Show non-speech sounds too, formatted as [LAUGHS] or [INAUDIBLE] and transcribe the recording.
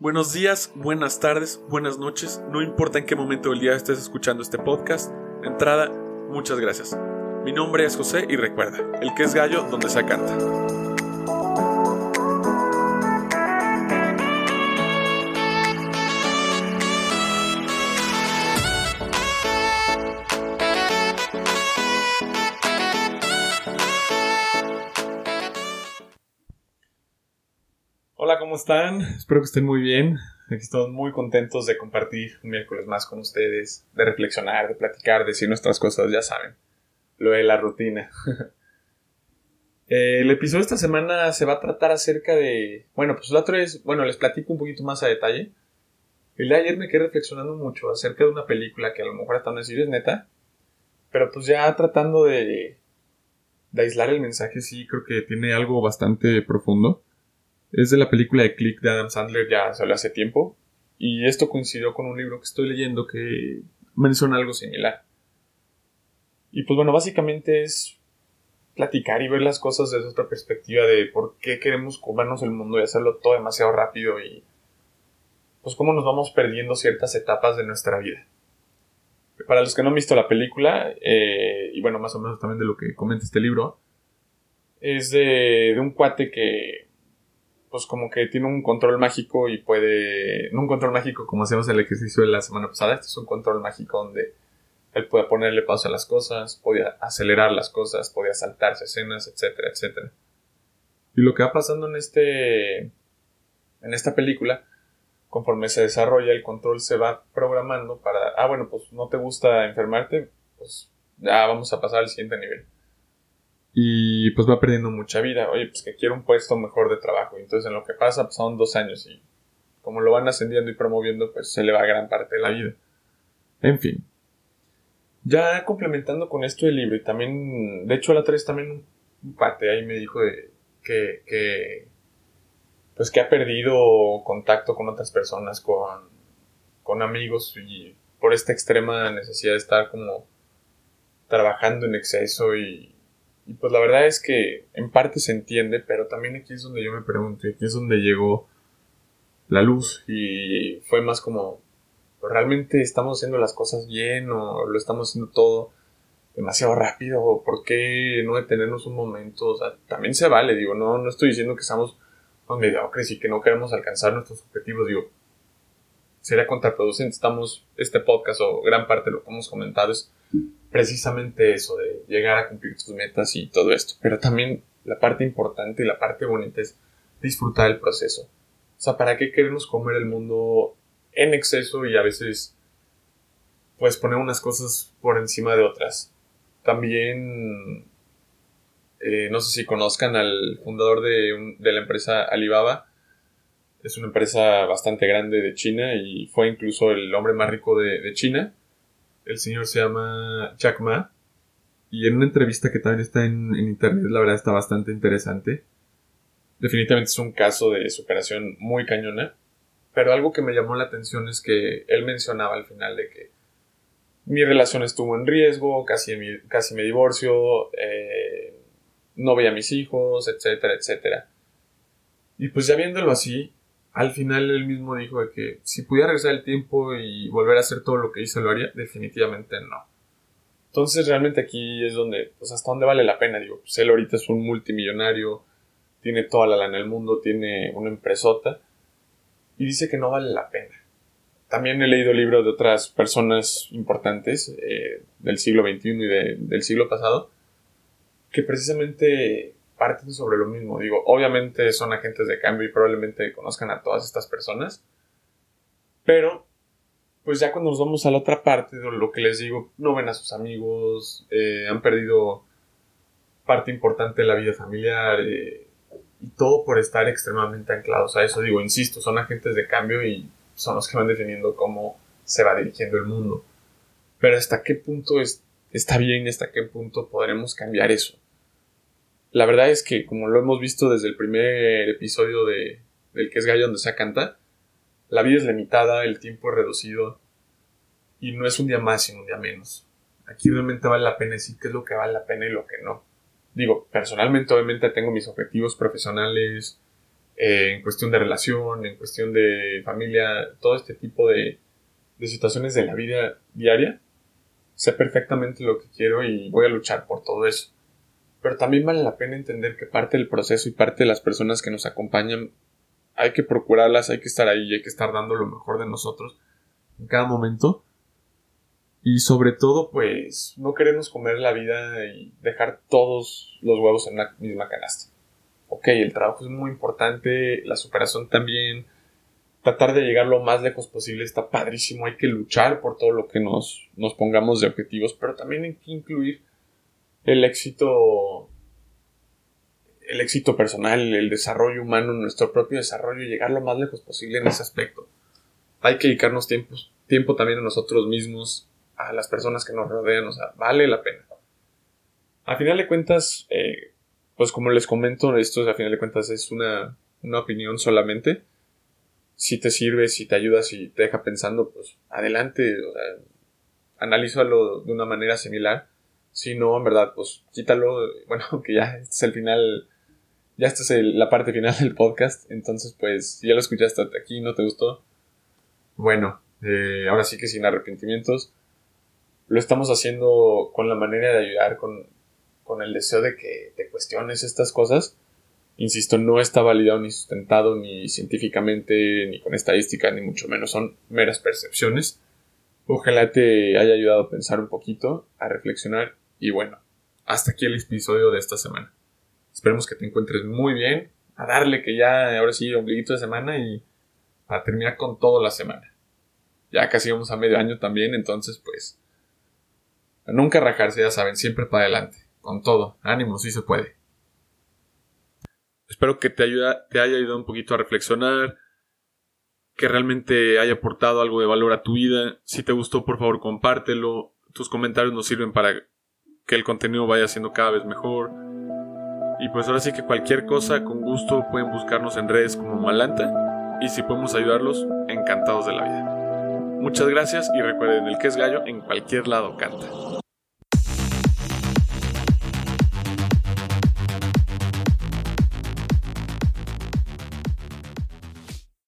Buenos días, buenas tardes, buenas noches, no importa en qué momento del día estés escuchando este podcast, entrada, muchas gracias. Mi nombre es José y recuerda, el que es gallo donde se canta. Hola, ¿cómo están? Espero que estén muy bien. Aquí estamos muy contentos de compartir un miércoles más con ustedes, de reflexionar, de platicar, de decir nuestras cosas, ya saben, lo de la rutina. [LAUGHS] Eh, el episodio de esta semana se va a tratar acerca de... Bueno, pues la otra vez, bueno, les platico un poquito más a detalle. El de ayer me quedé reflexionando mucho acerca de una película que a lo mejor hasta no decir es neta, pero pues ya tratando de, de aislar el mensaje, sí, creo que tiene algo bastante profundo. Es de la película de Click de Adam Sandler, ya salió hace tiempo. Y esto coincidió con un libro que estoy leyendo que menciona algo similar. Y pues bueno, básicamente es platicar y ver las cosas desde otra perspectiva de por qué queremos comernos el mundo y hacerlo todo demasiado rápido y pues cómo nos vamos perdiendo ciertas etapas de nuestra vida. Para los que no han visto la película, eh, y bueno, más o menos también de lo que comenta este libro, es de, de un cuate que pues como que tiene un control mágico y puede, no un control mágico como hacemos el ejercicio de la semana pasada, este es un control mágico donde él puede ponerle pausa a las cosas, podía acelerar las cosas, podía saltarse escenas, etcétera, etcétera. Y lo que va pasando en este, en esta película, conforme se desarrolla el control se va programando para, ah bueno, pues no te gusta enfermarte, pues ya vamos a pasar al siguiente nivel y pues va perdiendo mucha vida. Oye, pues que quiero un puesto mejor de trabajo. Y entonces en lo que pasa, pues son dos años y como lo van ascendiendo y promoviendo, pues se le va gran parte de la vida. En fin. Ya complementando con esto del libro y también, de hecho la otra vez también un parte ahí me dijo de que, que pues que ha perdido contacto con otras personas, con, con amigos y por esta extrema necesidad de estar como trabajando en exceso y y pues la verdad es que en parte se entiende, pero también aquí es donde yo me pregunto, aquí es donde llegó la luz y fue más como, ¿realmente estamos haciendo las cosas bien o lo estamos haciendo todo demasiado rápido? ¿Por qué no detenernos un momento? También se vale, digo, no, no estoy diciendo que estamos mediocres y que no queremos alcanzar nuestros objetivos, digo, sería contraproducente. Estamos, este podcast o gran parte de lo que hemos comentado es precisamente eso, de llegar a cumplir tus metas y todo esto. Pero también la parte importante y la parte bonita es disfrutar el proceso. O sea, ¿para qué queremos comer el mundo en exceso y a veces pues poner unas cosas por encima de otras? También, eh, no sé si conozcan al fundador de, de la empresa Alibaba. Es una empresa bastante grande de China y fue incluso el hombre más rico de, de China el señor se llama Jack Ma. Y en una entrevista que también está en, internet, la verdad está bastante interesante. Definitivamente es un caso de superación muy cañona. Pero algo que me llamó la atención es que él mencionaba al final de que mi relación estuvo en riesgo, casi, casi me divorcio, eh, no veía a mis hijos, etcétera, etcétera. Y pues ya viéndolo así, al final él mismo dijo de que si pudiera regresar el tiempo y volver a hacer todo lo que hizo, lo haría. Definitivamente no. Entonces realmente aquí es donde, pues hasta dónde vale la pena. Digo, pues él ahorita es un multimillonario, tiene toda la lana del mundo, tiene una empresota y dice que no vale la pena. También he leído libros de otras personas importantes eh, del siglo XXI y del siglo pasado que precisamente parten sobre lo mismo. Digo, obviamente son agentes de cambio y probablemente conozcan a todas estas personas. Pero, pues ya cuando nos vamos a la otra parte, lo que les digo, no ven a sus amigos, eh, han perdido parte importante de la vida familiar eh, y todo por estar extremadamente anclados a eso. Digo, insisto, son agentes de cambio y son los que van definiendo cómo se va dirigiendo el mundo. Pero hasta qué punto es, está bien hasta qué punto podremos cambiar eso la verdad es que, como lo hemos visto desde el primer episodio de del que es gallo donde se canta, la vida es limitada, el tiempo es reducido y no es un día más sino un día menos. Aquí realmente vale la pena decir qué es lo que vale la pena y lo que no. Digo, personalmente obviamente tengo mis objetivos profesionales, eh, en cuestión de relación, en cuestión de familia, todo este tipo de situaciones de la vida diaria, sé perfectamente lo que quiero y voy a luchar por todo eso. Pero también vale la pena entender que parte del proceso y parte de las personas que nos acompañan hay que procurarlas, hay que estar ahí y hay que estar dando lo mejor de nosotros en cada momento. Y sobre todo, pues, no queremos comer la vida y dejar todos los huevos en la misma canasta. Ok, el trabajo es muy importante, la superación también, tratar de llegar lo más lejos posible está padrísimo, hay que luchar por todo lo que nos, nos pongamos de objetivos, pero también hay que incluir el éxito el éxito personal, el desarrollo humano, nuestro propio desarrollo llegar lo más lejos posible en ese aspecto. Hay que dedicarnos tiempo, tiempo también a nosotros mismos, a las personas que nos rodean, o sea, vale la pena. A final de cuentas, eh, pues como les comento, esto a final de cuentas es una, una opinión solamente. Si te sirve, si te ayuda, si te deja pensando, pues adelante, o sea, analízalo de una manera similar. Si no, en verdad, pues quítalo. [LAUGHS] Bueno, que ya este es el final ya esta es la parte final del podcast. Entonces, pues, si ya lo escuchaste hasta aquí no te gustó, bueno, eh, ahora sí que sin arrepentimientos. Lo estamos haciendo con la manera de ayudar, con, con el deseo de que te cuestiones estas cosas. Insisto, no está validado ni sustentado ni científicamente, ni con estadística, ni mucho menos. Son meras percepciones. Ojalá te haya ayudado a pensar un poquito, a reflexionar. Y bueno, hasta aquí el episodio de esta semana. Esperemos que te encuentres muy bien. A darle que ya, ahora sí, ombliguito de semana y para terminar con toda la semana. Ya casi vamos a medio año también, entonces pues... Nunca rajarse, ya saben, siempre para adelante. Con todo. Ánimo, sí se puede. Espero que te, te haya ayudado un poquito a reflexionar, que realmente haya aportado algo de valor a tu vida. Si te gustó, por favor, compártelo. Tus comentarios nos sirven para que el contenido vaya siendo cada vez mejor. Y pues ahora sí que cualquier cosa, con gusto pueden buscarnos en redes como Malanta. Y si podemos ayudarlos, encantados de la vida. Muchas gracias y recuerden, el que es gallo en cualquier lado canta.